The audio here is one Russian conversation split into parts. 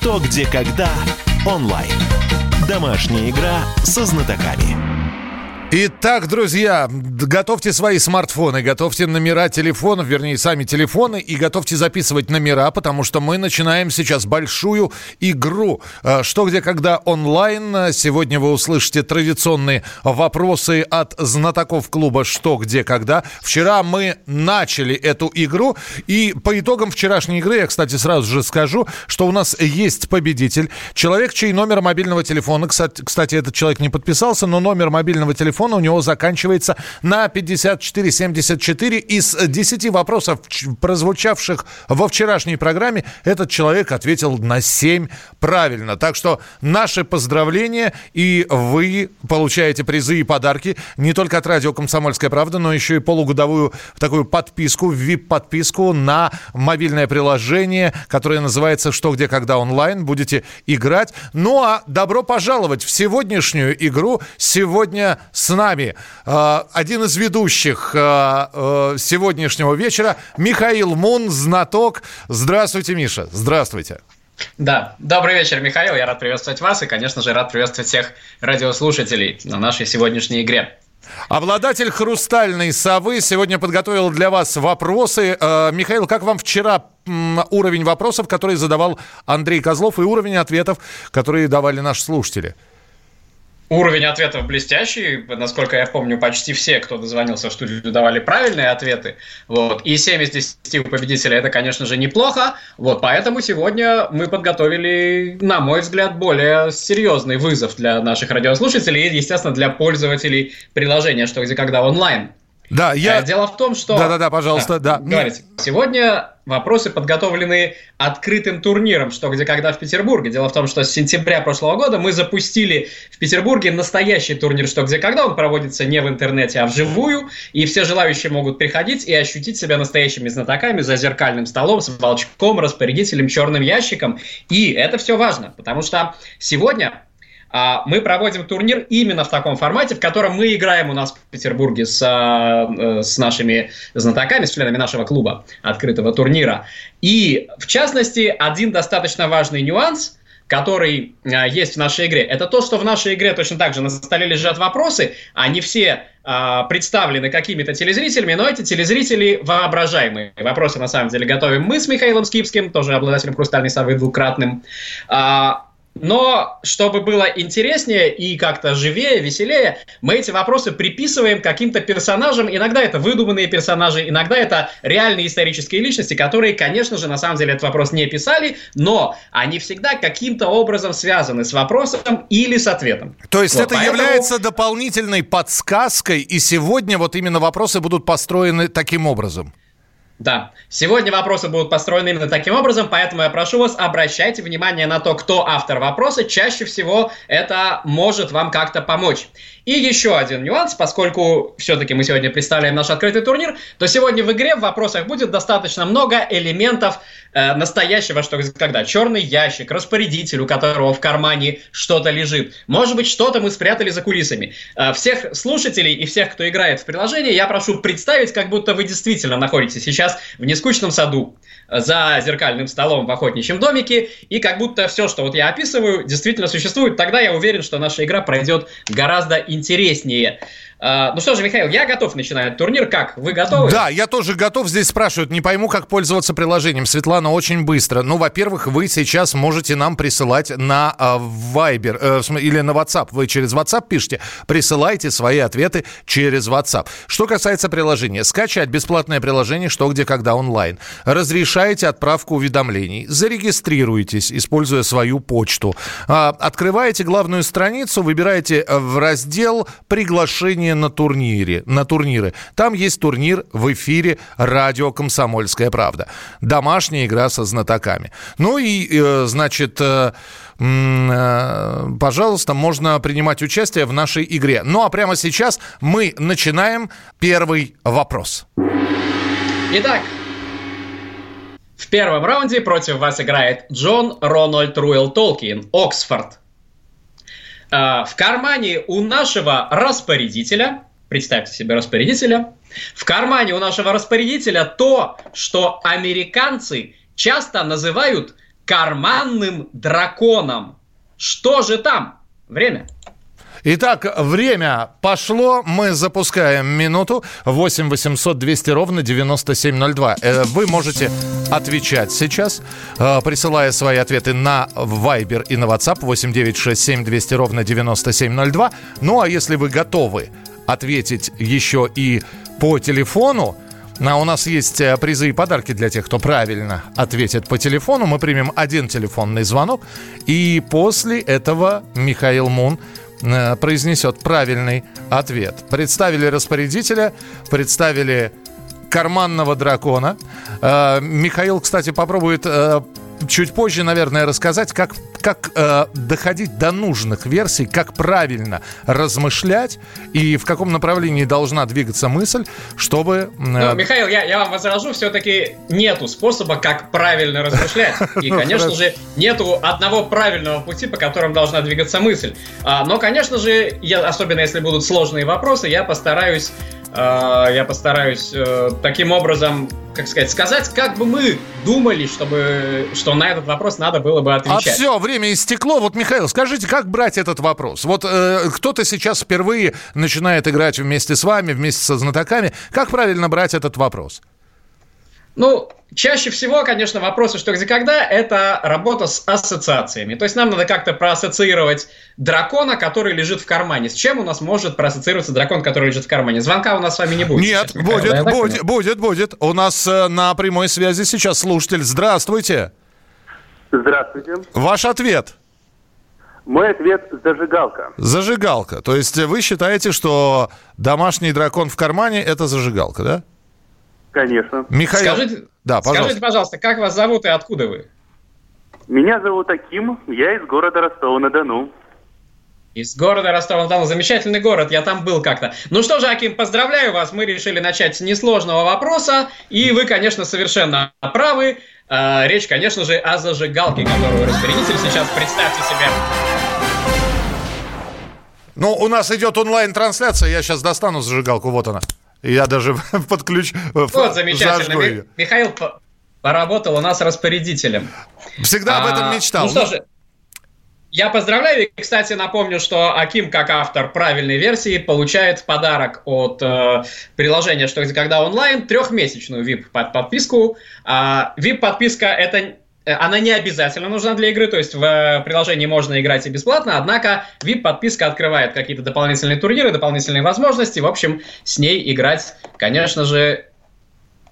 «Что, где, когда» онлайн. Домашняя игра со знатоками. Итак, друзья, готовьте свои смартфоны, готовьте номера телефонов, вернее, сами телефоны, и готовьте записывать номера, потому что мы начинаем сейчас большую игру. А, что, где, когда онлайн. Сегодня вы услышите традиционные вопросы от знатоков клуба «Что, где, когда». Вчера мы начали эту игру, и по итогам вчерашней игры, я, кстати, сразу же скажу, что у нас есть победитель. Человек, чей номер мобильного телефона, кстати этот человек не подписался, но номер мобильного телефона телефона у него заканчивается на 5474. Из 10 вопросов, прозвучавших во вчерашней программе, этот человек ответил на 7 правильно. Так что наши поздравления, и вы получаете призы и подарки не только от радио «Комсомольская правда», но еще и полугодовую такую подписку, VIP-подписку на мобильное приложение, которое называется «Что, где, когда онлайн». Будете играть. Ну а добро пожаловать в сегодняшнюю игру. Сегодня с с нами э, один из ведущих э, э, сегодняшнего вечера, Михаил Мун, знаток. Здравствуйте, Миша. Здравствуйте. Да, добрый вечер, Михаил. Я рад приветствовать вас и, конечно же, рад приветствовать всех радиослушателей на нашей сегодняшней игре. Обладатель хрустальной совы сегодня подготовил для вас вопросы. Э, Михаил, как вам вчера уровень вопросов, который задавал Андрей Козлов, и уровень ответов, которые давали наши слушатели? Уровень ответов блестящий. Насколько я помню, почти все, кто дозвонился в студию, давали правильные ответы. Вот. И 7 из 10 у победителя это, конечно же, неплохо. Вот. Поэтому сегодня мы подготовили, на мой взгляд, более серьезный вызов для наших радиослушателей и, естественно, для пользователей приложения «Что, где, когда» онлайн. Да, я... Э, дело в том, что... Да-да-да, пожалуйста, да. да. Говорите. Сегодня вопросы подготовлены открытым турниром «Что, где, когда» в Петербурге. Дело в том, что с сентября прошлого года мы запустили в Петербурге настоящий турнир «Что, где, когда». Он проводится не в интернете, а вживую. И все желающие могут приходить и ощутить себя настоящими знатоками за зеркальным столом с волчком, распорядителем, черным ящиком. И это все важно, потому что сегодня мы проводим турнир именно в таком формате, в котором мы играем у нас в Петербурге с, э, с нашими знатоками, с членами нашего клуба открытого турнира. И, в частности, один достаточно важный нюанс – который э, есть в нашей игре, это то, что в нашей игре точно так же на столе лежат вопросы, они все э, представлены какими-то телезрителями, но эти телезрители воображаемые. Вопросы на самом деле готовим мы с Михаилом Скипским, тоже обладателем «Хрустальной совы» двукратным. А, но чтобы было интереснее и как-то живее, веселее, мы эти вопросы приписываем каким-то персонажам. Иногда это выдуманные персонажи, иногда это реальные исторические личности, которые, конечно же, на самом деле этот вопрос не писали, но они всегда каким-то образом связаны с вопросом или с ответом. То есть вот, это поэтому... является дополнительной подсказкой, и сегодня вот именно вопросы будут построены таким образом. Да, сегодня вопросы будут построены именно таким образом, поэтому я прошу вас, обращайте внимание на то, кто автор вопроса. Чаще всего это может вам как-то помочь. И еще один нюанс, поскольку все-таки мы сегодня представляем наш открытый турнир, то сегодня в игре в вопросах будет достаточно много элементов э, настоящего, что когда черный ящик, распорядитель, у которого в кармане что-то лежит. Может быть, что-то мы спрятали за кулисами. Э, всех слушателей и всех, кто играет в приложение, я прошу представить, как будто вы действительно находитесь сейчас в нескучном саду за зеркальным столом в охотничьем домике, и как будто все, что вот я описываю, действительно существует, тогда я уверен, что наша игра пройдет гораздо интереснее. А, ну что же, Михаил, я готов начинать турнир. Как? Вы готовы? Да, я тоже готов. Здесь спрашивают, не пойму, как пользоваться приложением. Светлана, очень быстро. Ну, во-первых, вы сейчас можете нам присылать на э, Viber э, или на WhatsApp. Вы через WhatsApp пишите, присылайте свои ответы через WhatsApp. Что касается приложения, скачать бесплатное приложение «Что, где, когда» онлайн. Разрешаете отправку уведомлений. Зарегистрируйтесь, используя свою почту. Э, открываете главную страницу, выбираете в раздел «Приглашение выступление на турнире, на турниры. Там есть турнир в эфире радио «Комсомольская правда». Домашняя игра со знатоками. Ну и, э, значит, э, э, пожалуйста, можно принимать участие в нашей игре. Ну а прямо сейчас мы начинаем первый вопрос. Итак, в первом раунде против вас играет Джон Рональд Руэлл Толкин, Оксфорд. А, в кармане у нашего распорядителя, представьте себе распорядителя, в кармане у нашего распорядителя то, что американцы часто называют карманным драконом. Что же там? Время. Итак, время пошло. Мы запускаем минуту. 8 800 200 ровно 9702. Э, вы можете отвечать сейчас, э, присылая свои ответы на Viber и на WhatsApp 8 9 6 7 200 ровно 9702. Ну, а если вы готовы ответить еще и по телефону, а у нас есть э, призы и подарки для тех, кто правильно ответит по телефону. Мы примем один телефонный звонок. И после этого Михаил Мун произнесет правильный ответ. Представили распорядителя, представили карманного дракона. Э, Михаил, кстати, попробует э, чуть позже, наверное, рассказать, как, как э, доходить до нужных версий, как правильно размышлять и в каком направлении должна двигаться мысль, чтобы... Э... Ну, Михаил, я, я вам возражу, все-таки нету способа, как правильно размышлять. И, конечно же, нету одного правильного пути, по которому должна двигаться мысль. А, но, конечно же, я, особенно если будут сложные вопросы, я постараюсь а, я постараюсь э, таким образом, как сказать, сказать, как бы мы думали, чтобы, что на этот вопрос надо было бы отвечать. А все, время истекло. Вот, Михаил, скажите, как брать этот вопрос? Вот э, кто-то сейчас впервые начинает играть вместе с вами, вместе со знатоками. Как правильно брать этот вопрос? Ну, чаще всего, конечно, вопросы «что, где, когда» — это работа с ассоциациями. То есть нам надо как-то проассоциировать дракона, который лежит в кармане. С чем у нас может проассоциироваться дракон, который лежит в кармане? Звонка у нас с вами не будет. Нет, сейчас, будет, да, будет, будет, будет. У нас э, на прямой связи сейчас слушатель. Здравствуйте. Здравствуйте. Ваш ответ. Мой ответ – зажигалка. Зажигалка. То есть вы считаете, что домашний дракон в кармане – это зажигалка, да? Конечно. Михаил, скажите, да, пожалуйста. скажите, пожалуйста, как вас зовут и откуда вы? Меня зовут Аким, я из города Ростова-на-Дону. Из города Ростова-на-Дону. Замечательный город, я там был как-то. Ну что же, Аким, поздравляю вас. Мы решили начать с несложного вопроса. И вы, конечно, совершенно правы. Э, речь, конечно же, о зажигалке, которую распорядитель сейчас, представьте себе. Ну, у нас идет онлайн-трансляция. Я сейчас достану зажигалку. Вот она. Я даже подключу. Вот, замечательно. Михаил поработал у нас распорядителем. Всегда об этом а, мечтал. Ну что же, я поздравляю. И, кстати, напомню, что Аким, как автор правильной версии, получает подарок от э, приложения «Что где когда онлайн» трехмесячную VIP-подписку. А, VIP-подписка – это Э, она не обязательно нужна для игры, то есть в э, приложении можно играть и бесплатно, однако VIP-подписка открывает какие-то дополнительные турниры, дополнительные возможности, в общем, с ней играть, конечно же,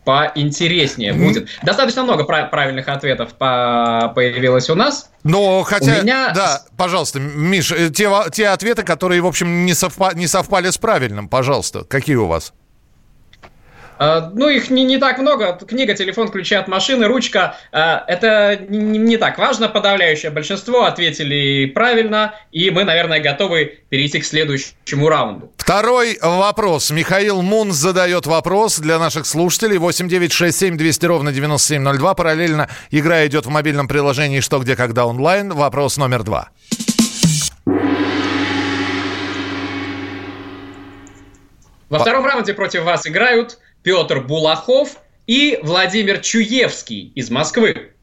поинтереснее будет. Достаточно много прав- правильных ответов по- появилось у нас. Но хотя, у меня... да, пожалуйста, Миш, э, те, те ответы, которые, в общем, не, совпа- не совпали с правильным, пожалуйста, какие у вас? А, ну, их не, не так много. Книга, телефон, ключи от машины, ручка. А, это не, не так важно. Подавляющее большинство ответили правильно. И мы, наверное, готовы перейти к следующему раунду. Второй вопрос. Михаил Мун задает вопрос для наших слушателей. 8967 200 ровно 9702. Параллельно игра идет в мобильном приложении «Что, где, когда» онлайн. Вопрос номер два. Во втором раунде против вас играют Петр Булахов и Владимир Чуевский из Москвы.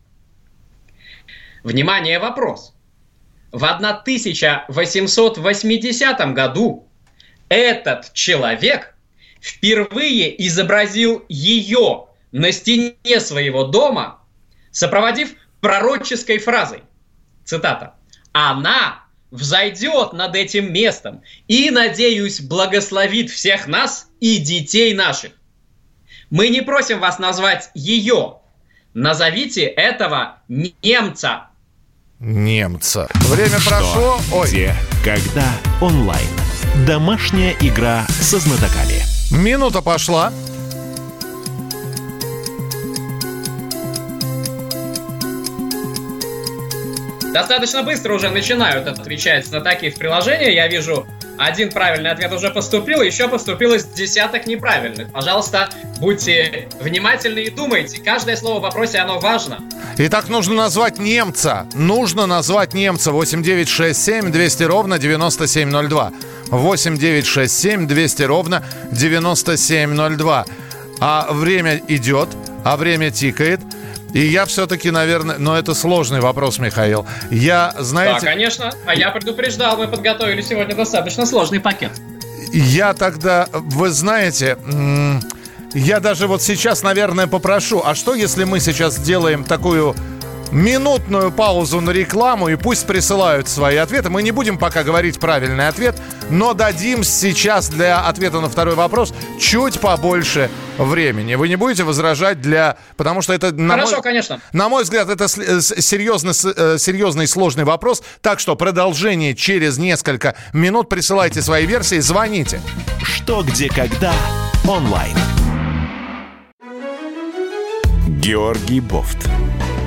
Внимание, вопрос. В 1880 году этот человек впервые изобразил ее на стене своего дома, сопроводив пророческой фразой. Цитата. «Она взойдет над этим местом и, надеюсь, благословит всех нас и детей наших. Мы не просим вас назвать ее. Назовите этого немца. Немца. Время Что, прошло. Ой. Где, когда, онлайн. Домашняя игра со знатоками. Минута пошла. Достаточно быстро уже начинают отвечать на такие в приложении. Я вижу один правильный ответ уже поступил, еще поступилось десяток неправильных. Пожалуйста, будьте внимательны и думайте. Каждое слово в вопросе, оно важно. Итак, нужно назвать немца. Нужно назвать немца. 8967 200 ровно 9702. 8967 200 ровно 9702. А время идет, а время тикает. И я все-таки, наверное, но это сложный вопрос, Михаил. Я, знаете... Да, конечно. А я предупреждал, мы подготовили сегодня достаточно сложный пакет. Я тогда, вы знаете, я даже вот сейчас, наверное, попрошу, а что если мы сейчас сделаем такую минутную паузу на рекламу и пусть присылают свои ответы. Мы не будем пока говорить правильный ответ, но дадим сейчас для ответа на второй вопрос чуть побольше времени. Вы не будете возражать для... Потому что это... На Хорошо, мой, конечно. На мой взгляд, это серьезный, э, серьезный сложный вопрос. Так что продолжение через несколько минут. Присылайте свои версии, звоните. Что, где, когда. Онлайн. Георгий Бофт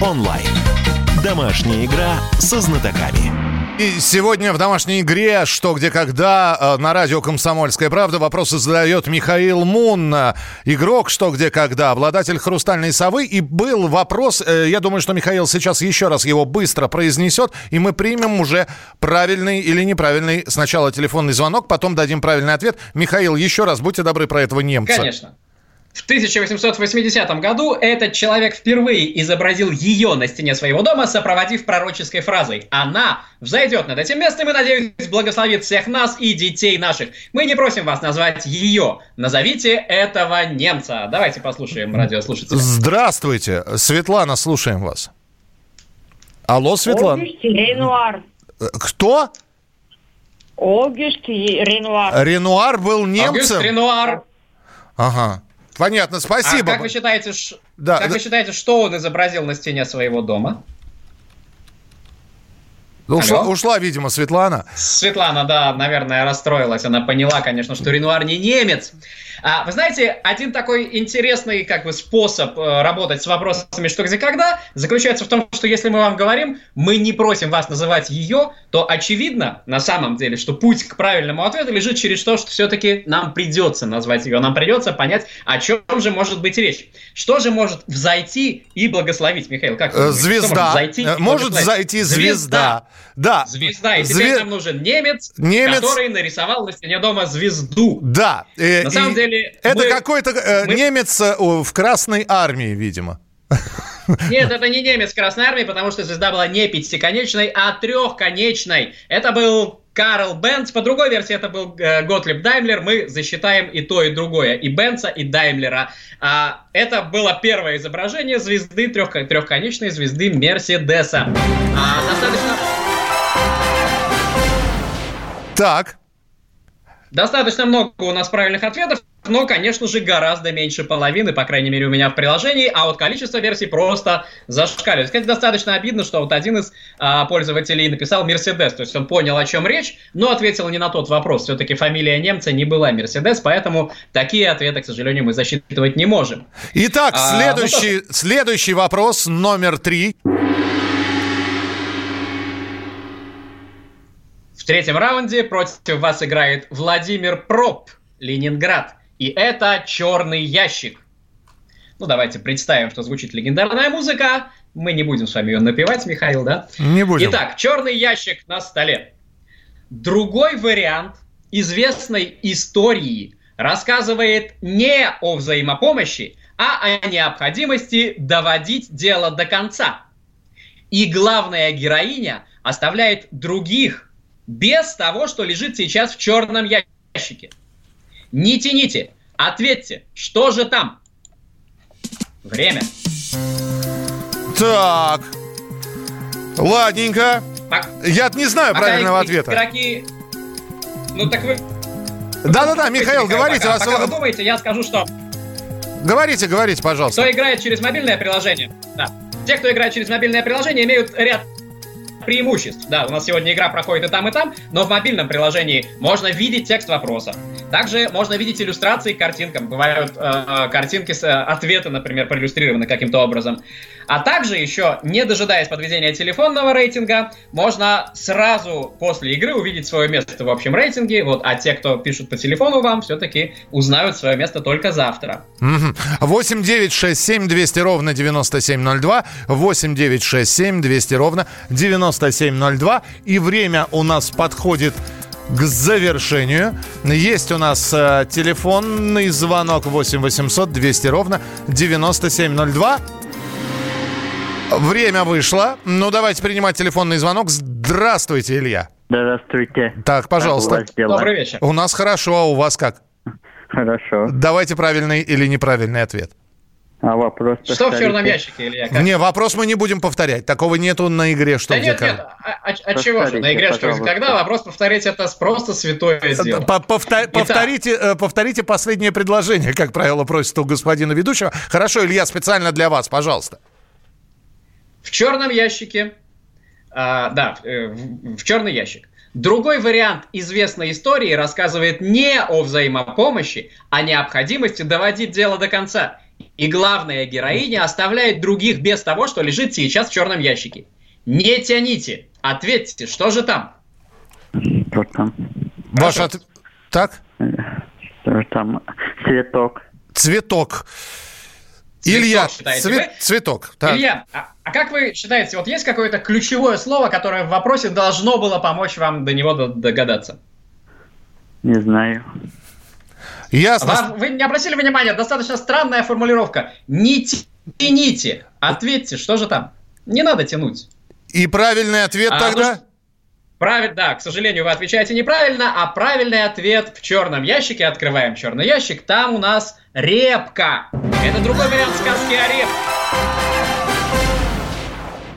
Онлайн. Домашняя игра со знатоками. И сегодня в домашней игре «Что, где, когда» э, на радио «Комсомольская правда» вопросы задает Михаил Мун, игрок «Что, где, когда», обладатель «Хрустальной совы». И был вопрос, э, я думаю, что Михаил сейчас еще раз его быстро произнесет, и мы примем уже правильный или неправильный сначала телефонный звонок, потом дадим правильный ответ. Михаил, еще раз будьте добры про этого немца. Конечно. В 1880 году этот человек впервые изобразил ее на стене своего дома, сопроводив пророческой фразой «Она взойдет над этим местом и, надеюсь, благословит всех нас и детей наших». Мы не просим вас назвать ее. Назовите этого немца. Давайте послушаем радиослушателя. Здравствуйте. Светлана, слушаем вас. Алло, Светлана. Ренуар. Кто? Огюст Ренуар. Ренуар был немцем? Огюст Ренуар. Ага. Понятно, спасибо. А как вы считаете, ш... да, как да. вы считаете, что он изобразил на стене своего дома? Ушла, ушла, видимо, Светлана. Светлана, да, наверное, расстроилась. Она поняла, конечно, что Ренуар не немец. А, вы знаете, один такой интересный как бы способ э, работать с вопросами «что, где, когда» заключается в том, что если мы вам говорим, мы не просим вас называть ее, то очевидно на самом деле, что путь к правильному ответу лежит через то, что все-таки нам придется назвать ее, нам придется понять, о чем же может быть речь. Что же может взойти и благословить, Михаил? Как звезда. Может зайти, э, может зайти звезда. звезда. Да. Звезда. И теперь Зве... нам нужен немец, немец, который нарисовал на стене дома звезду. Да. Э, на самом деле деле... Это мы... какой-то э, мы... немец э, в Красной Армии, видимо. Нет, это не немец Красной Армии, потому что звезда была не пятиконечной, а трехконечной. Это был Карл Бенц. По другой версии это был э, Готлиб Даймлер. Мы засчитаем и то, и другое. И Бенца, и Даймлера. А, это было первое изображение звезды, трех, трехконечной звезды Мерседеса. А, достаточно... Так. Достаточно много у нас правильных ответов но, конечно же, гораздо меньше половины, по крайней мере, у меня в приложении, а вот количество версий просто зашкаливает. Кстати, достаточно обидно, что вот один из а, пользователей написал Мерседес, то есть он понял, о чем речь, но ответил не на тот вопрос. Все-таки фамилия немца не была Мерседес, поэтому такие ответы, к сожалению, мы засчитывать не можем. Итак, а, следующий, ну, следующий вопрос, номер три. В третьем раунде против вас играет Владимир Проб, Ленинград. И это черный ящик. Ну, давайте представим, что звучит легендарная музыка. Мы не будем с вами ее напевать, Михаил, да? Не будем. Итак, черный ящик на столе. Другой вариант известной истории рассказывает не о взаимопомощи, а о необходимости доводить дело до конца. И главная героиня оставляет других без того, что лежит сейчас в черном ящике. Не тяните, ответьте, что же там? Время. Так. Ладненько. Пок... Я не знаю Пока правильного ответа. Игроки... Ну так вы... Да-да-да, Михаил, говорите. Пока, вас... пока вы думаете, я скажу, что... Говорите, говорите, пожалуйста. Кто играет через мобильное приложение, да. Те, кто играет через мобильное приложение, имеют ряд преимуществ. Да, у нас сегодня игра проходит и там, и там, но в мобильном приложении можно видеть текст вопроса. Также можно видеть иллюстрации к картинкам. Бывают э, картинки с э, ответы, например, проиллюстрированы каким-то образом. А также еще, не дожидаясь подведения телефонного рейтинга, можно сразу после игры увидеть свое место в общем рейтинге. Вот, а те, кто пишут по телефону вам, все-таки узнают свое место только завтра. 8 9 6 7 200 ровно 9702. 8 9 6 7 200 ровно 9702. И время у нас подходит к завершению. Есть у нас э, телефонный звонок 8 800 200 ровно 9702. Время вышло. Ну, давайте принимать телефонный звонок. Здравствуйте, Илья. Здравствуйте. Так, пожалуйста. Как у вас дела? Добрый вечер. У нас хорошо, а у вас как? Хорошо. Давайте правильный или неправильный ответ. А вопрос Что в черном ящике, Илья? Как? Не, вопрос мы не будем повторять. Такого нету на игре, что Да где нет, как. нет, а, а- а чего же? На игре что пожалуйста. когда? Вопрос повторить это просто святое дело. По- повтор- повторите, э, повторите последнее предложение, как правило, просит у господина ведущего. Хорошо, Илья, специально для вас, пожалуйста. В черном ящике, а, да, э, в, в черный ящик. Другой вариант известной истории рассказывает не о взаимопомощи, а необходимости доводить дело до конца. И главная героиня оставляет других без того, что лежит сейчас в черном ящике. Не тяните, ответьте, что же там? Что там? Ваш ответ. Так? Что там? Цветок. Цветок. Цветок, Илья, считаете цве- вы? цветок. Так. Илья, а, а как вы считаете, вот есть какое-то ключевое слово, которое в вопросе должно было помочь вам до него до- догадаться? Не знаю. Ясно. Вам- вы не обратили внимания, достаточно странная формулировка. Не тяните, ответьте, что же там? Не надо тянуть. И правильный ответ А, тогда? Правильно, да, к сожалению, вы отвечаете неправильно, а правильный ответ в черном ящике. Открываем черный ящик, там у нас репка. Это другой вариант сказки о репке.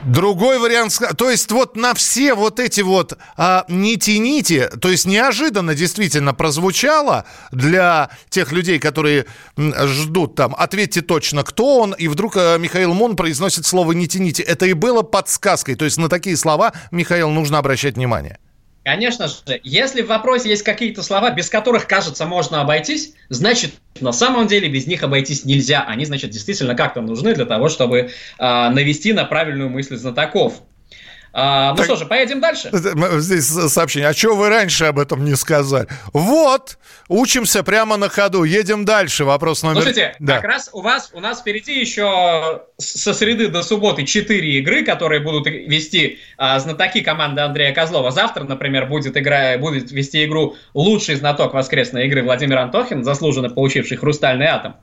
Другой вариант, то есть вот на все вот эти вот а, не тяните, то есть неожиданно действительно прозвучало для тех людей, которые ждут там, ответьте точно, кто он, и вдруг а, Михаил Мон произносит слово не тяните. Это и было подсказкой, то есть на такие слова, Михаил, нужно обращать внимание. Конечно же, если в вопросе есть какие-то слова, без которых, кажется, можно обойтись, значит, на самом деле без них обойтись нельзя. Они, значит, действительно как-то нужны для того, чтобы а, навести на правильную мысль знатоков. А, ну Так- что же, поедем дальше. Здесь сообщение. А что вы раньше об этом не сказали? Вот, учимся прямо на ходу. Едем дальше. Вопрос номер... Слушайте, Да. как раз у вас у нас впереди еще со среды до субботы 4 игры, которые будут вести а, знатоки команды Андрея Козлова. Завтра, например, будет, игра, будет вести игру лучший знаток воскресной игры Владимир Антохин, заслуженно получивший хрустальный атом.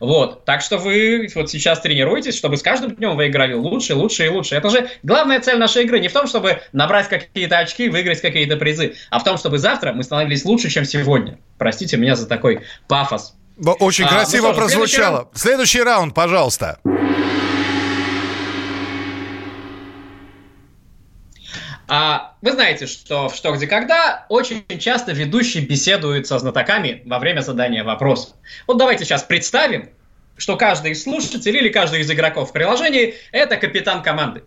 Вот, так что вы вот сейчас тренируетесь, чтобы с каждым днем вы играли лучше, лучше и лучше. Это же главная цель нашей игры не в том, чтобы набрать какие-то очки, выиграть какие-то призы, а в том, чтобы завтра мы становились лучше, чем сегодня. Простите меня за такой пафос. Очень А, ну красиво что ж, следующий прозвучало. Следующий раунд, пожалуйста. А вы знаете, что в «Что, где, когда» очень часто ведущий беседует со знатоками во время задания вопросов. Вот давайте сейчас представим, что каждый из слушателей или каждый из игроков в приложении – это капитан команды.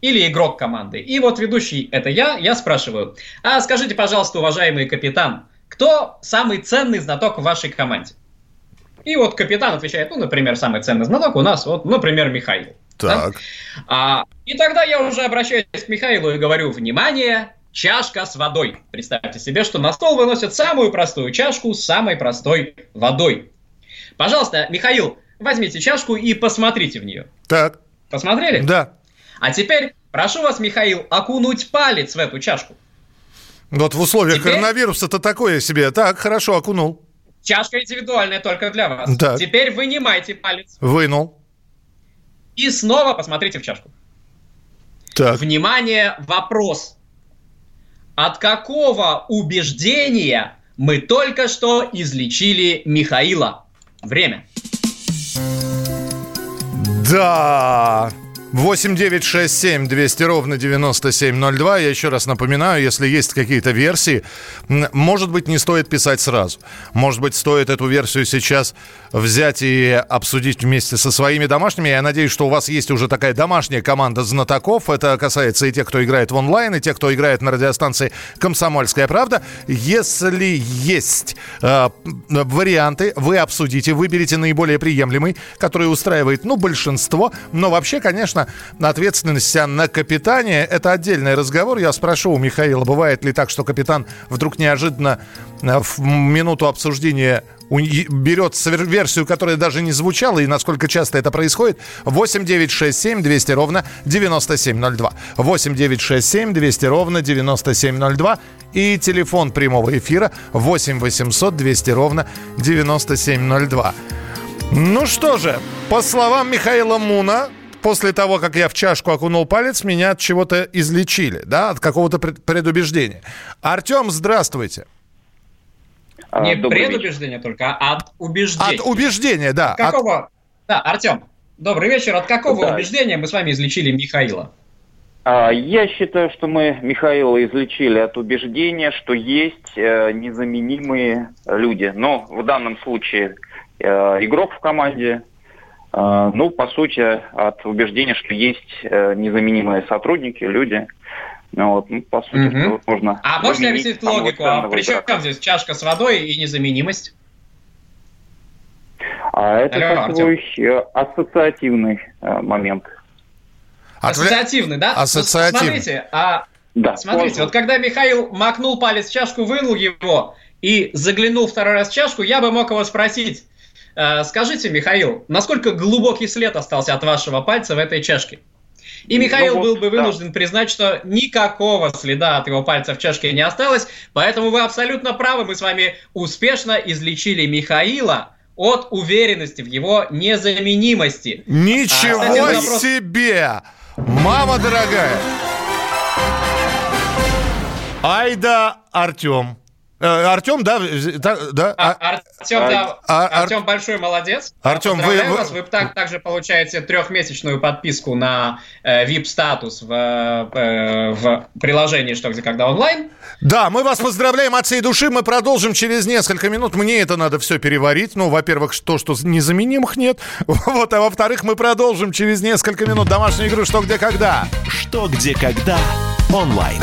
Или игрок команды. И вот ведущий – это я, я спрашиваю, а скажите, пожалуйста, уважаемый капитан, кто самый ценный знаток в вашей команде? И вот капитан отвечает, ну, например, самый ценный знаток у нас, вот, например, Михаил. Да? Так. А, и тогда я уже обращаюсь к Михаилу и говорю, внимание, чашка с водой. Представьте себе, что на стол выносят самую простую чашку с самой простой водой. Пожалуйста, Михаил, возьмите чашку и посмотрите в нее. Так. Посмотрели? Да. А теперь прошу вас, Михаил, окунуть палец в эту чашку. Вот в условиях Теперь- коронавируса-то такое себе. Так, хорошо, окунул. Чашка индивидуальная только для вас. Так. Теперь вынимайте палец Вынул. И снова посмотрите в чашку. Так. Внимание, вопрос. От какого убеждения мы только что излечили Михаила? Время. Да. 8 9 6 7 200 ровно 9702. Я еще раз напоминаю, если есть какие-то версии, может быть, не стоит писать сразу. Может быть, стоит эту версию сейчас взять и обсудить вместе со своими домашними. Я надеюсь, что у вас есть уже такая домашняя команда знатоков. Это касается и тех, кто играет в онлайн, и тех, кто играет на радиостанции «Комсомольская правда». Если есть э, варианты, вы обсудите, выберите наиболее приемлемый, который устраивает, ну, большинство. Но вообще, конечно, ответственность вся на капитане – это отдельный разговор. Я спрошу у Михаила, бывает ли так, что капитан вдруг неожиданно э, в минуту обсуждения берет версию, которая даже не звучала, и насколько часто это происходит. 8 9 6 7 200 ровно 9702. 8 9 6 7 200 ровно 9702. И телефон прямого эфира 8 800 200 ровно 9702. Ну что же, по словам Михаила Муна, после того, как я в чашку окунул палец, меня от чего-то излечили, да, от какого-то пред- предубеждения. Артем, здравствуйте. А, Не добрый вечер. предубеждение только, а от убеждений. От убеждения, да. От от- какого... Да, Артем, добрый вечер. От какого Да. убеждения мы с вами излечили Михаила? А, Я считаю, что мы Михаила излечили от убеждения, что есть э, незаменимые люди. Но в данном случае э, игрок в команде, ну, по сути, от убеждения, что есть э, незаменимые сотрудники, люди. Ну, вот, ну, по сути, что вот можно... А заменить объяснить логику? А при чем здесь чашка с водой и незаменимость? А это Алло, такой э, ассоциативный э, момент. отвля- Ассоциативный, да? Ассоциативный. Смотрите, а Да, Смотрите, можно. вот когда Михаил макнул палец в чашку, вынул его и заглянул второй раз в чашку, я бы мог его спросить, скажите, Михаил, насколько глубокий след остался от вашего пальца в этой чашке? И Ну Михаил вот, был бы да. вынужден признать, что никакого следа от его пальца в чашке не осталось, поэтому вы абсолютно правы, мы с вами успешно излечили Михаила от уверенности в его незаменимости. Ничего А, кстати, вопрос- себе! Мама дорогая! Айда Артем. Э, Артем, да? да, да, А, а- Артем, да, а- Ар- Артем большой молодец. Артем, вы- вас. Вы так, также получаете трехмесячную подписку на э, VIP-статус в, э, в приложении «Что, где, когда онлайн». Да, мы вас поздравляем от всей души. Мы продолжим через несколько минут. Мне это надо все переварить. Ну, во-первых, то, что незаменимых нет. Вот, а во-вторых, мы продолжим через несколько минут домашнюю игру «Что, где, когда». Что, где, когда онлайн.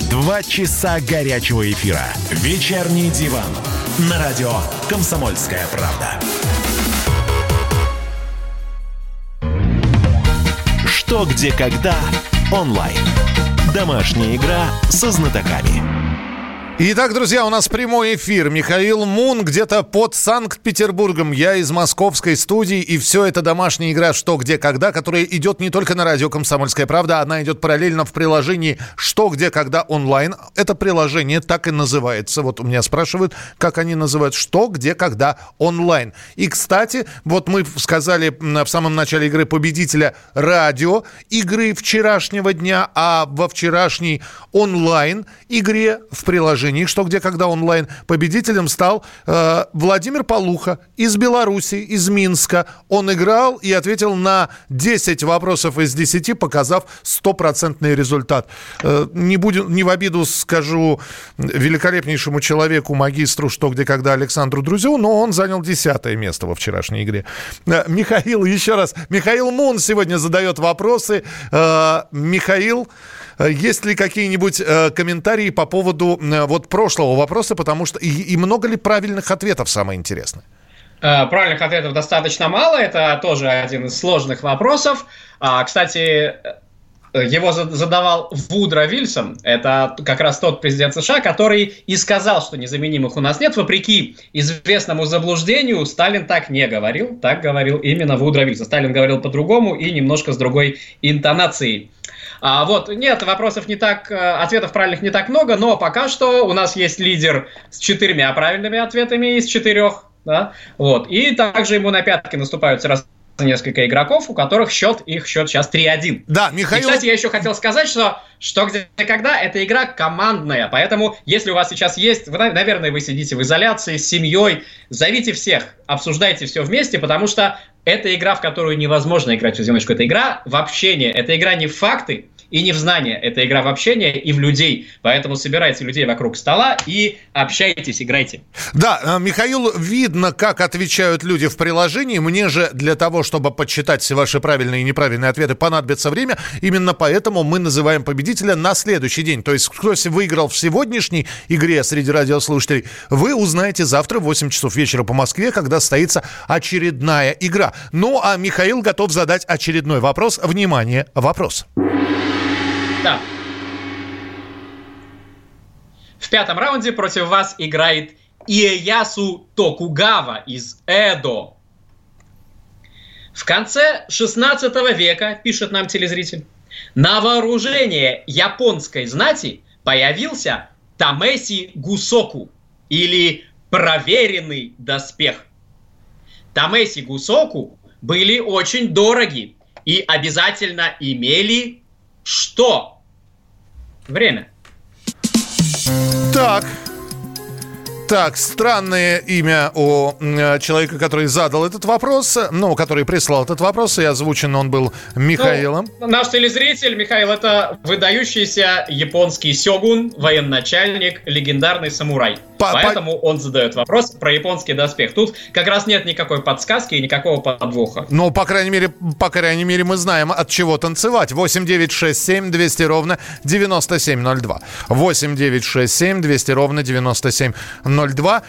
Два часа горячего эфира. Вечерний диван. На радио «Комсомольская правда». Что, где, когда онлайн. Домашняя игра со знатоками. Итак, друзья, у нас прямой эфир. Михаил Мун где-то под Санкт-Петербургом. Я из московской студии. И все это домашняя игра «Что, где, когда», которая идет не только на радио «Комсомольская правда», она идет параллельно в приложении «Что, где, когда» онлайн. Это приложение так и называется. Вот у меня спрашивают, как они называют «Что, где, когда» онлайн. И, кстати, вот мы сказали в самом начале игры победителя радио игры вчерашнего дня, а во вчерашней онлайн игре в приложении «Что, где, когда» онлайн победителем стал э, Владимир Полуха из Беларуси, из Минска. Он играл и ответил на 10 вопросов из 10, показав стопроцентный результат. Э, не, будем, не в обиду скажу великолепнейшему человеку, магистру «Что, где, когда» Александру Друзю, но он занял 10 место во вчерашней игре. Э, Михаил, еще раз, Михаил Мун сегодня задает вопросы. Э, Михаил, э, есть ли какие-нибудь э, комментарии по поводу э, вот прошлого вопроса, потому что и, и много ли правильных ответов, самое интересное? Э, Правильных ответов достаточно мало, это тоже один из сложных вопросов. А, Кстати, э, его задавал Вудро Вильсон, это как раз тот президент США, который и сказал, что незаменимых у нас нет, вопреки известному заблуждению, Сталин так не говорил, так говорил именно Вудро Вильсон. Сталин говорил по-другому и немножко с другой интонацией. А, вот, нет, вопросов не так, э, ответов правильных не так много, но пока что у нас есть лидер с четырьмя правильными ответами из четырех, да, вот, и также ему на пятки наступают раз несколько игроков, у которых счет, их счет сейчас 3-1. Да, Михаил... И, кстати, я еще хотел сказать, что что где когда эта игра командная, поэтому если у вас сейчас есть, вы, наверное, вы сидите в изоляции с семьей, зовите всех, обсуждайте все вместе, потому что это игра, в которую невозможно играть в одиночку. Это игра в общение, это игра не в факты, и не в знания. Это игра в общение и в людей. Поэтому собирайте людей вокруг стола и общайтесь, играйте. Да, э, Михаил, видно, как отвечают люди в приложении. Мне же для того, чтобы подсчитать все ваши правильные и неправильные ответы, понадобится время. Именно поэтому мы называем победителя на следующий день. То есть, кто выиграл в сегодняшней игре среди радиослушателей, вы узнаете завтра в 8 часов вечера по Москве, когда состоится очередная игра. Ну, а Михаил готов задать очередной вопрос. Внимание, вопрос. Да. В пятом раунде против вас играет Иэясу Токугава из Эдо. В конце 16 века, пишет нам телезритель, на вооружение японской знати появился Тамеси Гусоку или проверенный доспех. Тамеси Гусоку были очень дороги и обязательно имели что? Время. Так, так, странное имя у э, человека, который задал этот вопрос, ну, который прислал этот вопрос, и озвучен он был Михаилом. Ну, наш телезритель, Михаил, это выдающийся японский сёгун, военачальник, легендарный самурай. По, Поэтому по... он задает вопрос про японский доспех. Тут как раз нет никакой подсказки и никакого подвоха. Ну, по крайней мере, по крайней мере, мы знаем, от чего танцевать. 8 9 6 7 200 ровно 9702. 8 9 6 7 200 ровно 9702. 02.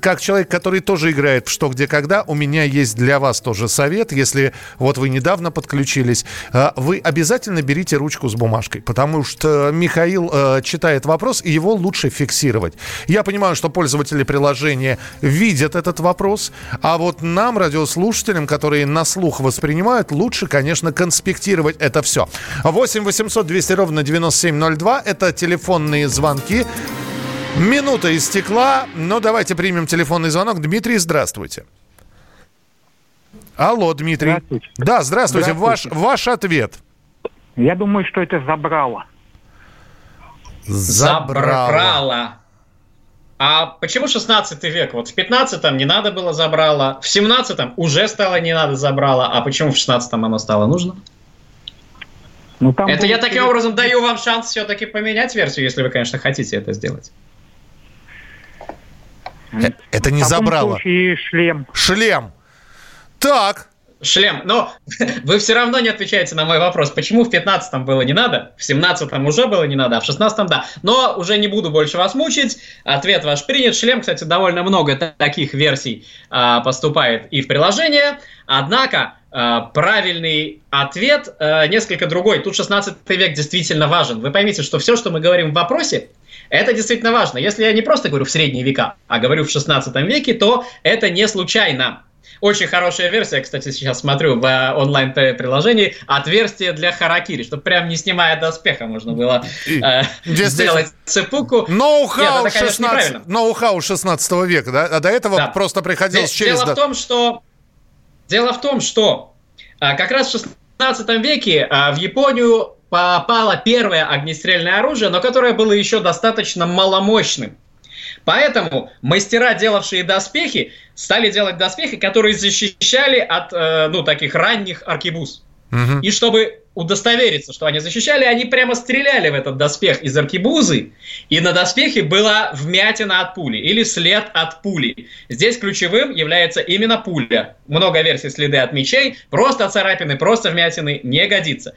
Как человек, который тоже играет в «Что, где, когда», у меня есть для вас тоже совет. Если вот вы недавно подключились, э, вы обязательно берите ручку с бумажкой, потому что Михаил э, читает вопрос, и его лучше фиксировать. Я понимаю, что пользователи приложения видят этот вопрос, а вот нам, радиослушателям, которые на слух воспринимают, лучше, конечно, конспектировать это все. 8 800 200 ровно 9702 – это телефонные звонки. Минута истекла, но давайте примем телефонный звонок. Дмитрий, здравствуйте. Алло, Дмитрий. Здравствуйте. Да, здравствуйте. здравствуйте. Ваш, ваш ответ. Я думаю, что это забрало. Забрало. А почему 16 век? Вот в 15-м не надо было забрало, в 17-м уже стало не надо забрало, а почему в 16-м оно стало нужно? Ну, там это я таким образом даю вам шанс все-таки поменять версию, если вы, конечно, хотите это сделать. Э, это не забрало. шлем. Шлем. Так. Шлем. Но вы все равно не отвечаете на мой вопрос. Почему в 15-м было не надо, в 17-м уже было не надо, а в 16-м да. Но уже не буду больше вас мучить. Ответ ваш принят. Шлем, кстати, довольно много таких версий а, поступает и в приложение. Однако а, правильный ответ а, несколько другой. Тут 16 век действительно важен. Вы поймите, что все, что мы говорим в вопросе, это действительно важно. Если я не просто говорю в средние века, а говорю в 16 веке, то это не случайно. Очень хорошая версия, кстати, сейчас смотрю в э, онлайн-приложении, отверстие для харакири, чтобы прям не снимая доспеха можно было э, сделать цепуку. Ноу-хау 16, ноу 16 века, да? А до этого да. просто приходилось Д- через... Дело в том, что, дело в том, что а, как раз в 16 веке а, в Японию попало первое огнестрельное оружие, но которое было еще достаточно маломощным. Поэтому мастера, делавшие доспехи, стали делать доспехи, которые защищали от э, ну, таких ранних аркебуз. Угу. И чтобы удостовериться, что они защищали, они прямо стреляли в этот доспех из аркебузы, и на доспехе была вмятина от пули или след от пули. Здесь ключевым является именно пуля. Много версий следы от мечей, просто царапины, просто вмятины не годится.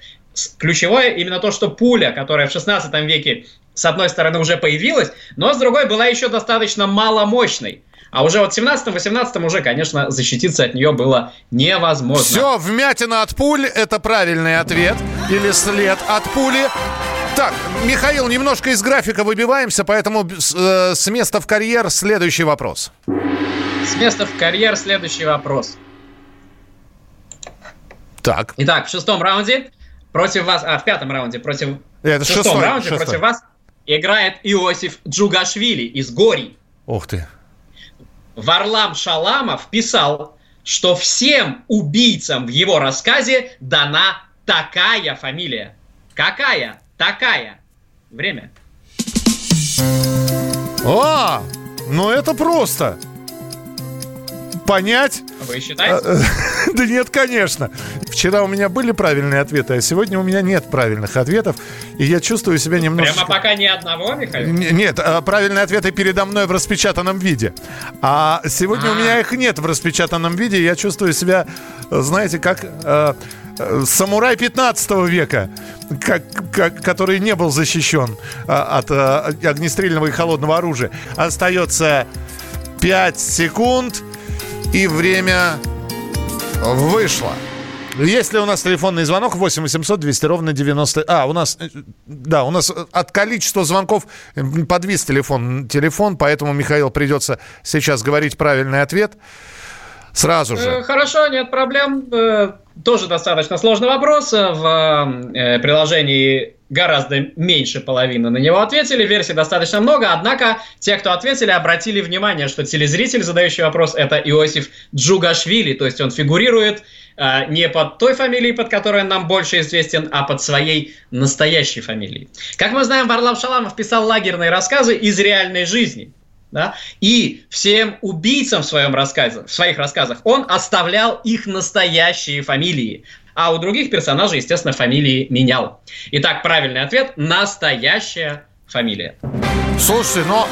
Ключевое именно то, что пуля, которая в 16 веке с одной стороны уже появилась, но с другой была еще достаточно маломощной. А уже вот в 17-18 уже, конечно, защититься от нее было невозможно. Все, вмятина от пуль – это правильный ответ. Или след от пули. Так, Михаил, немножко из графика выбиваемся, поэтому с, э, с места в карьер следующий вопрос. С места в карьер следующий вопрос. Так. Итак, в шестом раунде против вас, а в пятом раунде против Это в шестом шестой, раунде шестой. против вас играет Иосиф Джугашвили из Горий. Ух ты. Варлам Шаламов писал, что всем убийцам в его рассказе дана такая фамилия. Какая? Такая. Время. А, ну это просто. Понять? Вы считаете? Да нет, конечно. Вчера у меня были правильные ответы, а сегодня у меня нет правильных ответов. И я чувствую себя немножко... Прямо пока ни одного, Михаил? Нет, а, правильные ответы передо мной в распечатанном виде. А сегодня у А. меня их нет в распечатанном виде. Я чувствую себя, э, знаете, как э, э, самурай 15 века, как, как- который не был защищен э, от э, огнестрельного и холодного оружия. Остается 5 секунд, и время вышло. Есть ли у нас телефонный звонок 8 800 200 ровно 90... А, у нас... э, Да, у нас э, от количества звонков э, подвис телефон, телефон, поэтому Михаил придется сейчас говорить правильный ответ. Сразу же. Хорошо, нет проблем. Тоже достаточно сложный вопрос. В э, приложении гораздо меньше половины на него ответили. Версий достаточно много. Однако те, кто ответили, обратили внимание, что телезритель, задающий вопрос, это Иосиф Джугашвили. То есть он фигурирует э, не под той фамилией, под которой он нам больше известен, а под своей настоящей фамилией. Как мы знаем, Варлам Шаламов писал лагерные рассказы из реальной жизни. Да? И всем убийцам в, своем рассказе, в своих рассказах он оставлял их настоящие фамилии. А у других персонажей, естественно, фамилии менял. Итак, правильный ответ – настоящая фамилия. Слушайте, но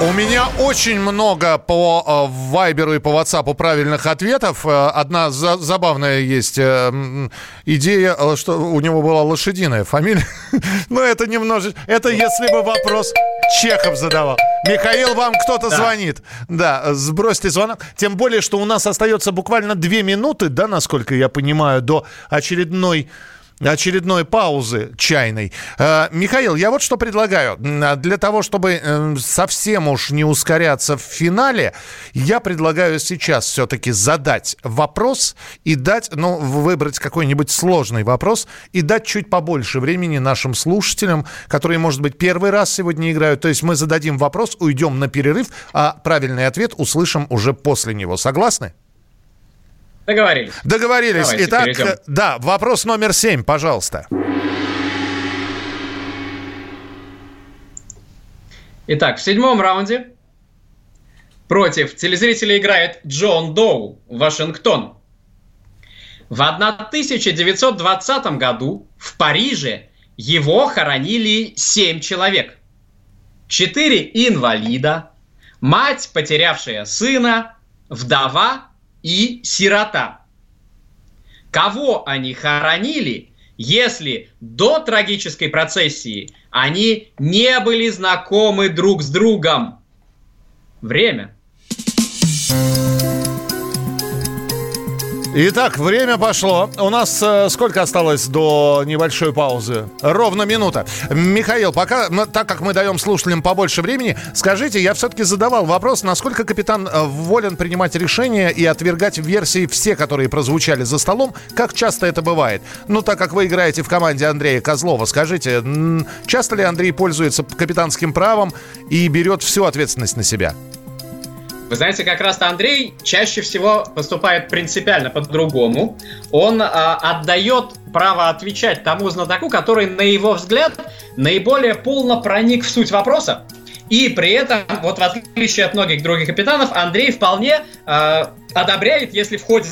у меня очень много по э, Вайберу и по WhatsApp правильных ответов. Э, Одна за- забавная есть э, идея, что у него была лошадиная фамилия. Но это немножечко... Это если бы вопрос Чехов задавал. Михаил, вам кто-то звонит. Да, сбросьте звонок. Тем более, что у нас остается буквально две минуты, да, насколько я понимаю, до очередной очередной паузы чайной. Э, Михаил, я вот что предлагаю. М, Для того, чтобы э, совсем уж не ускоряться в финале, я предлагаю сейчас все-таки задать вопрос и дать, ну, выбрать какой-нибудь сложный вопрос и дать чуть побольше времени нашим слушателям, которые, может быть, первый раз сегодня играют. То есть мы зададим вопрос, уйдем на перерыв, а правильный ответ услышим уже после него. Согласны? Договорились. Договорились. Давайте Итак, перейдем. да, вопрос номер семь, пожалуйста. Итак, в седьмом раунде против телезрителя играет Джон Доу, Вашингтон. В 1920 году в Париже его хоронили семь человек. Четыре инвалида, мать, потерявшая сына, вдова и сирота. Кого они хоронили, если до трагической процессии они не были знакомы друг с другом? Время. Итак, время пошло. У нас э, сколько осталось до небольшой паузы? Ровно минута. Михаил, пока, так как мы даем слушателям побольше времени, скажите, я все-таки задавал вопрос, насколько капитан э, волен принимать решения и отвергать версии все, которые прозвучали за столом, как часто это бывает? Ну, так как вы играете в команде Андрея Козлова, скажите, часто ли Андрей пользуется капитанским правом и берет всю ответственность на себя? Вы знаете, как раз-то Андрей чаще всего поступает принципиально по-другому. Он а, отдает право отвечать тому знатоку, который, на его взгляд, наиболее полно проник в суть вопроса. И при этом, вот в отличие от многих других капитанов, Андрей вполне а, одобряет, если в ходе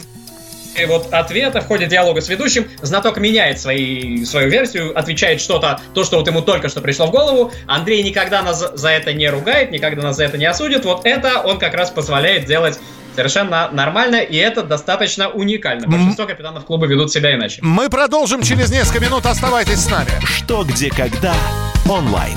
вот ответа, в ходе диалога с ведущим, знаток меняет свои, свою версию, отвечает что-то, то, что вот ему только что пришло в голову. Андрей никогда нас за- за это не ругает, никогда нас за это не осудит. Вот это он как раз позволяет делать совершенно нормально, и это достаточно уникально. Большинство капитанов клуба ведут себя иначе. Мы продолжим через несколько минут. Оставайтесь с нами. Что, где, когда онлайн.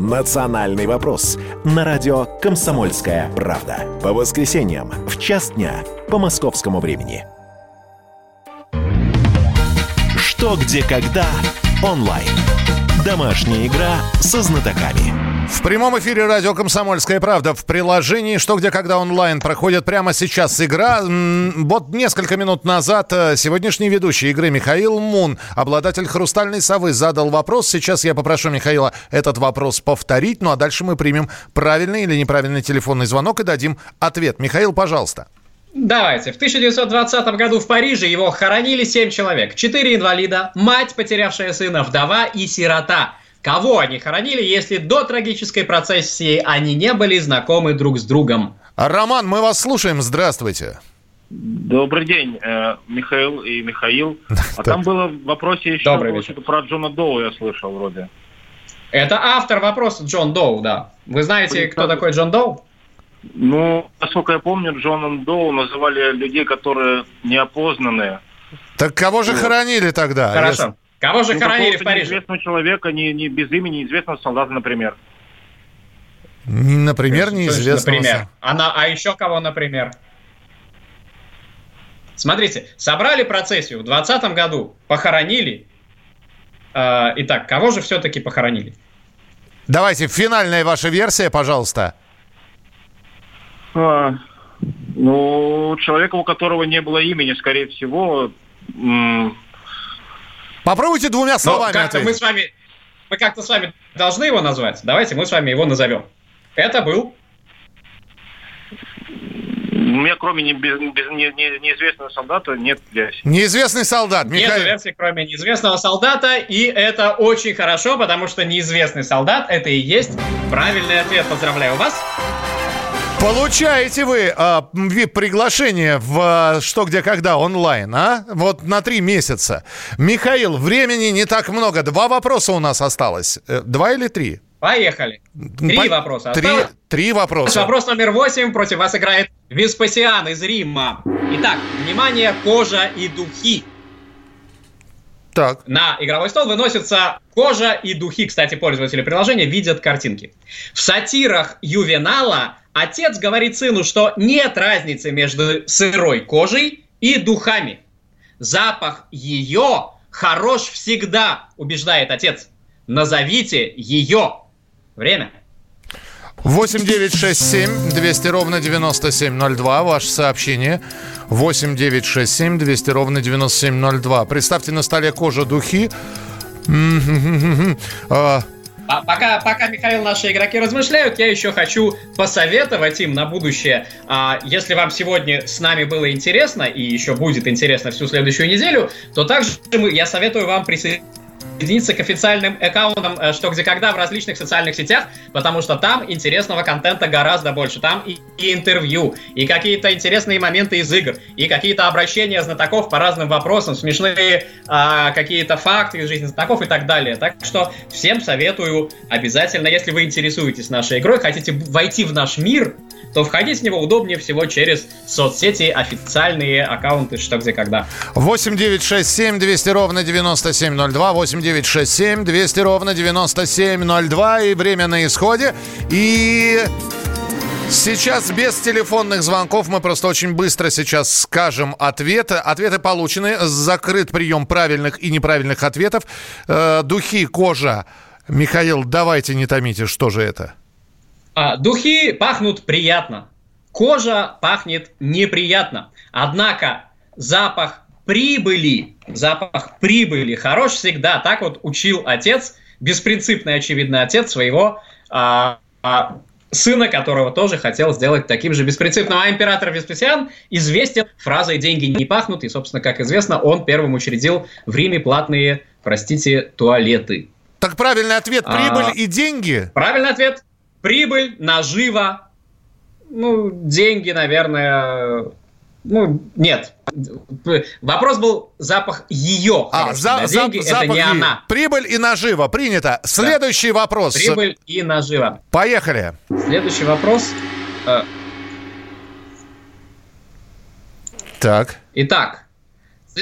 «Национальный вопрос» на радио «Комсомольская правда». По воскресеньям в час дня по московскому времени. Что, где, когда онлайн. Домашняя игра со знатоками. В прямом эфире радио «Комсомольская правда» в приложении «Что, где, когда онлайн» проходит прямо сейчас игра. Вот несколько минут назад э, сегодняшний ведущий игры Михаил Мун, обладатель «Хрустальной совы», задал вопрос. Сейчас я попрошу Михаила этот вопрос повторить, ну а дальше мы примем правильный или неправильный телефонный звонок и дадим ответ. Михаил, пожалуйста. Давайте. В 1920 году в Париже его хоронили семь человек. Четыре инвалида, мать, потерявшая сына, вдова и сирота. Кого они хоронили, если до трагической процессии они не были знакомы друг с другом? Роман, мы вас слушаем. Здравствуйте. Добрый день, э, Михаил и Михаил. А там было в вопросе еще было про Джона Доу, я слышал вроде. Это автор вопроса Джон Доу, да. Вы знаете, кто такой Джон Доу? Ну, насколько я помню, Джоном Доу называли людей, которые неопознанные. Так кого же хоронили тогда? Хорошо. Кого же Ну, хоронили в Париже? неизвестного человека, не, не без имени, неизвестного солдата, например. Например, То есть, неизвестного. Например. А, на- а еще кого, например? Смотрите, собрали процессию в 2020 году, похоронили. Э, итак, кого же все-таки похоронили? Давайте, финальная ваша версия, пожалуйста. А, ну, человека, у которого не было имени, скорее всего, м, Попробуйте двумя Ну, словами как-то мы ответить. с вами, мы как-то с вами должны его назвать. Давайте мы с вами его назовем. Это был у меня кроме не- без- не- не- неизвестного солдата нет версии. Неизвестный солдат. Нет Михаил. версии, кроме неизвестного солдата, и это очень хорошо, потому что неизвестный солдат это и есть правильный ответ. Поздравляю вас. Получаете вы а, VIP-приглашение в а, «Что, где, когда» онлайн, а? Вот на три месяца. Михаил, времени не так много. Два вопроса у нас осталось. Э, Два или три? Поехали. Три По- вопроса. Три, осталось. три вопроса. Вопрос номер восемь. Против вас играет Веспасиан из Рима. Итак, внимание, кожа и духи. Так. На игровой стол выносятся кожа и духи. Кстати, пользователи приложения видят картинки. В сатирах Ювенала отец говорит сыну, что нет разницы между сырой кожей и духами. Запах ее хорош всегда, убеждает отец. Назовите ее. Время. 8 9 6 7 200 ровно 9702. Ваше сообщение. 8 9 6 7 200 ровно 9702. Представьте на столе кожа духи. А, пока, пока, Михаил, наши игроки размышляют, я еще хочу посоветовать им на будущее. А, если вам сегодня с нами было интересно и еще будет интересно всю следующую неделю, то также я советую вам присоединиться к официальным аккаунтам э, «Что, где, когда» в различных социальных сетях, потому что там интересного контента гораздо больше. Там и, и интервью, и какие-то интересные моменты из игр, и какие-то обращения знатоков по разным вопросам, смешные а, какие-то факты из жизни знатоков и так далее. Так что всем советую обязательно, если вы интересуетесь нашей игрой, хотите войти в наш мир, то входить в него удобнее всего через соцсети, официальные аккаунты «Что, где, когда». 8 9 6 7 200 ровно 9702. 8 9 6 7 200 ровно 9702. И время на исходе. И сейчас без телефонных звонков мы просто очень быстро сейчас скажем ответы. Ответы получены. Закрыт прием правильных и неправильных ответов. Э, духи, кожа. Михаил, давайте не томите, что же это? А, духи пахнут приятно. Кожа пахнет неприятно. Однако запах прибыли, запах прибыли хорош всегда. Так вот учил отец, беспринципный, очевидно, отец своего а, а, сына, которого тоже хотел сделать таким же беспринципным. А император Веспасиан известен фразой «деньги не пахнут», и, собственно, как известно, он первым учредил в Риме платные, простите, туалеты. Так правильный ответ – А. прибыль и деньги? Правильный ответ – прибыль, нажива, Ну, деньги, наверное, ну, нет. Вопрос был запах ее. А, за, деньги, за, это не она. Прибыль и наживо. Принято. Следующий да. вопрос. Прибыль и наживо. Поехали. Следующий вопрос. Э, Так. Итак,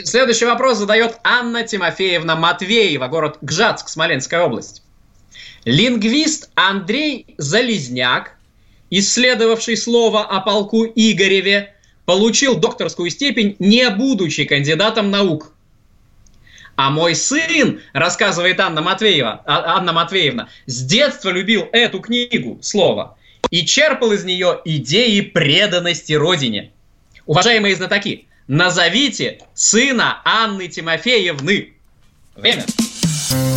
следующий вопрос задает Анна Тимофеевна Матвеева, город Гжатск, Смоленская область. Лингвист Андрей Залезняк, исследовавший слово о полку Игореве, получил докторскую степень, не будучи кандидатом наук. А мой сын, рассказывает Анна Матвеева, а, Анна Матвеевна, с детства любил эту книгу, слово, и черпал из нее идеи преданности родине. Уважаемые знатоки, назовите сына Анны Тимофеевны. Время.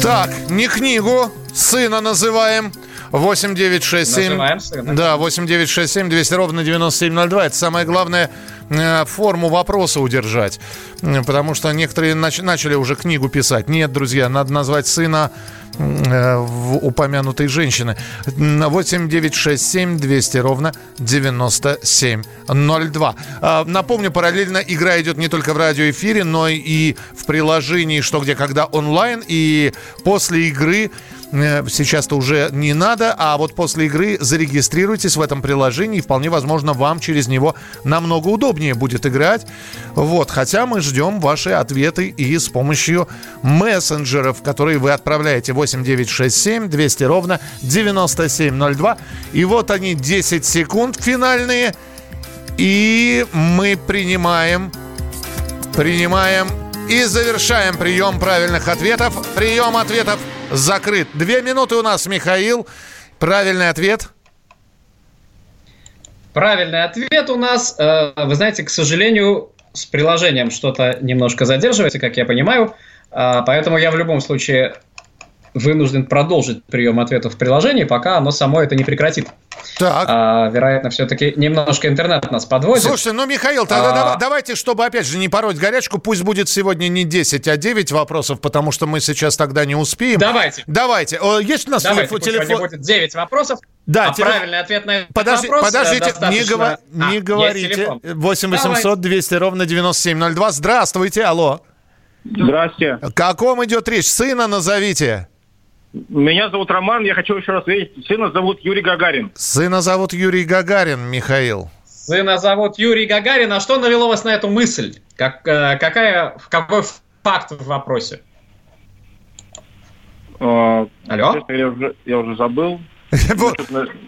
Так, не книгу, сына называем. 8967. Называем сына. Да, 8967 200 ровно 9702. Это самое главное э, форму вопроса удержать. Потому что некоторые нач- начали уже книгу писать. Нет, друзья, надо назвать сына э, упомянутой женщины. 8967 200 ровно 9702. Э, напомню, параллельно игра идет не только в радиоэфире, но и в приложении «Что, где, когда» онлайн. И после игры э, сейчас-то уже не надо, а вот после игры зарегистрируйтесь в этом приложении, и вполне возможно вам через него намного удобнее будет играть. Вот, хотя мы ждем ваши ответы и с помощью мессенджеров, которые вы отправляете 8967 200 ровно 9702. И вот они 10 секунд финальные, и мы принимаем, принимаем и завершаем прием правильных ответов. Прием ответов закрыт. Две минуты у нас, Михаил. Правильный ответ. Правильный ответ у нас, э, вы знаете, к сожалению, с приложением что-то немножко задерживается, как я понимаю. Э, поэтому я в любом случае вынужден продолжить прием ответов в приложении, пока оно само это не прекратит. Так. А, вероятно, все-таки немножко интернет нас подводит. Слушайте, ну, Михаил, тогда а... давайте, чтобы, опять же, не пороть горячку, пусть будет сегодня не 10, а 9 вопросов, потому что мы сейчас тогда не успеем. Давайте. Давайте. Есть у нас Давайте, телефон? телефон... будет 9 вопросов. Да, а телеф... правильный ответ на этот Подожди, вопрос Подождите, достаточно... не, говор... а, не говорите. 8 800 200 ровно 9702. Здравствуйте, алло. Здрасте. О каком идет речь? Сына назовите. Меня зовут Роман, я хочу еще раз видеть. Сына зовут Юрий Гагарин. Сына зовут Юрий Гагарин, Михаил. Сына зовут Юрий Гагарин. А что навело вас на эту мысль? Как, э, какая, какой факт в вопросе? А, Алло? Я уже, я уже забыл.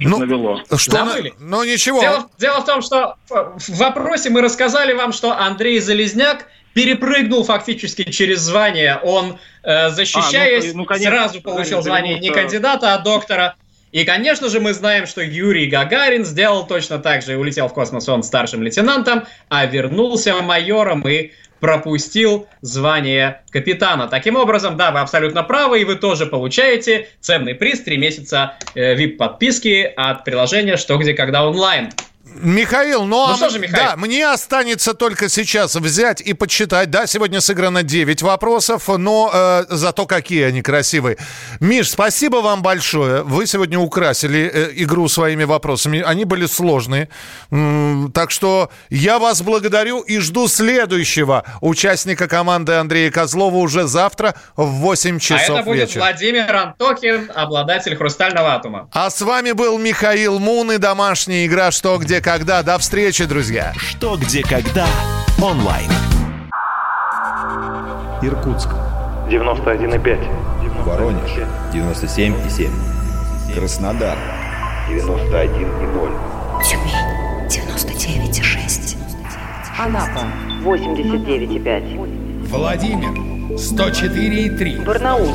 Ну, навело. Что Забыли? Ну ничего. Дело, дело в том, что в вопросе мы рассказали вам, что Андрей Залезняк перепрыгнул фактически через звание. Он, э, защищаясь, а, ну, ну, конечно, сразу получил звание не кандидата, а доктора. И, конечно же, мы знаем, что Юрий Гагарин сделал точно так же и улетел в космос он старшим лейтенантом, а вернулся майором и пропустил звание капитана. Таким образом, да, вы абсолютно правы, и вы тоже получаете ценный приз 3 месяца э, VIP-подписки от приложения «Что, где, когда онлайн». Михаил, ну, ну а что же, Михаил? да, мне останется только сейчас взять и подсчитать. Да, сегодня сыграно 9 вопросов, но э, зато какие они красивые. Миш, спасибо вам большое. Вы сегодня украсили э, игру своими вопросами. Они были сложные. М-м, так что я вас благодарю и жду следующего участника команды Андрея Козлова уже завтра в 8 часов А это будет вечера. Владимир Антокин, обладатель «Хрустального атома». А с вами был Михаил Мун и домашняя игра «Что, где, когда». До встречи, друзья. Что, где, когда. Онлайн. Иркутск. 91,5. Воронеж. 97,7. Краснодар. 91,0. Тюмень. 99,6. Анапа. 89,5. Владимир. 104,3. Барнаул.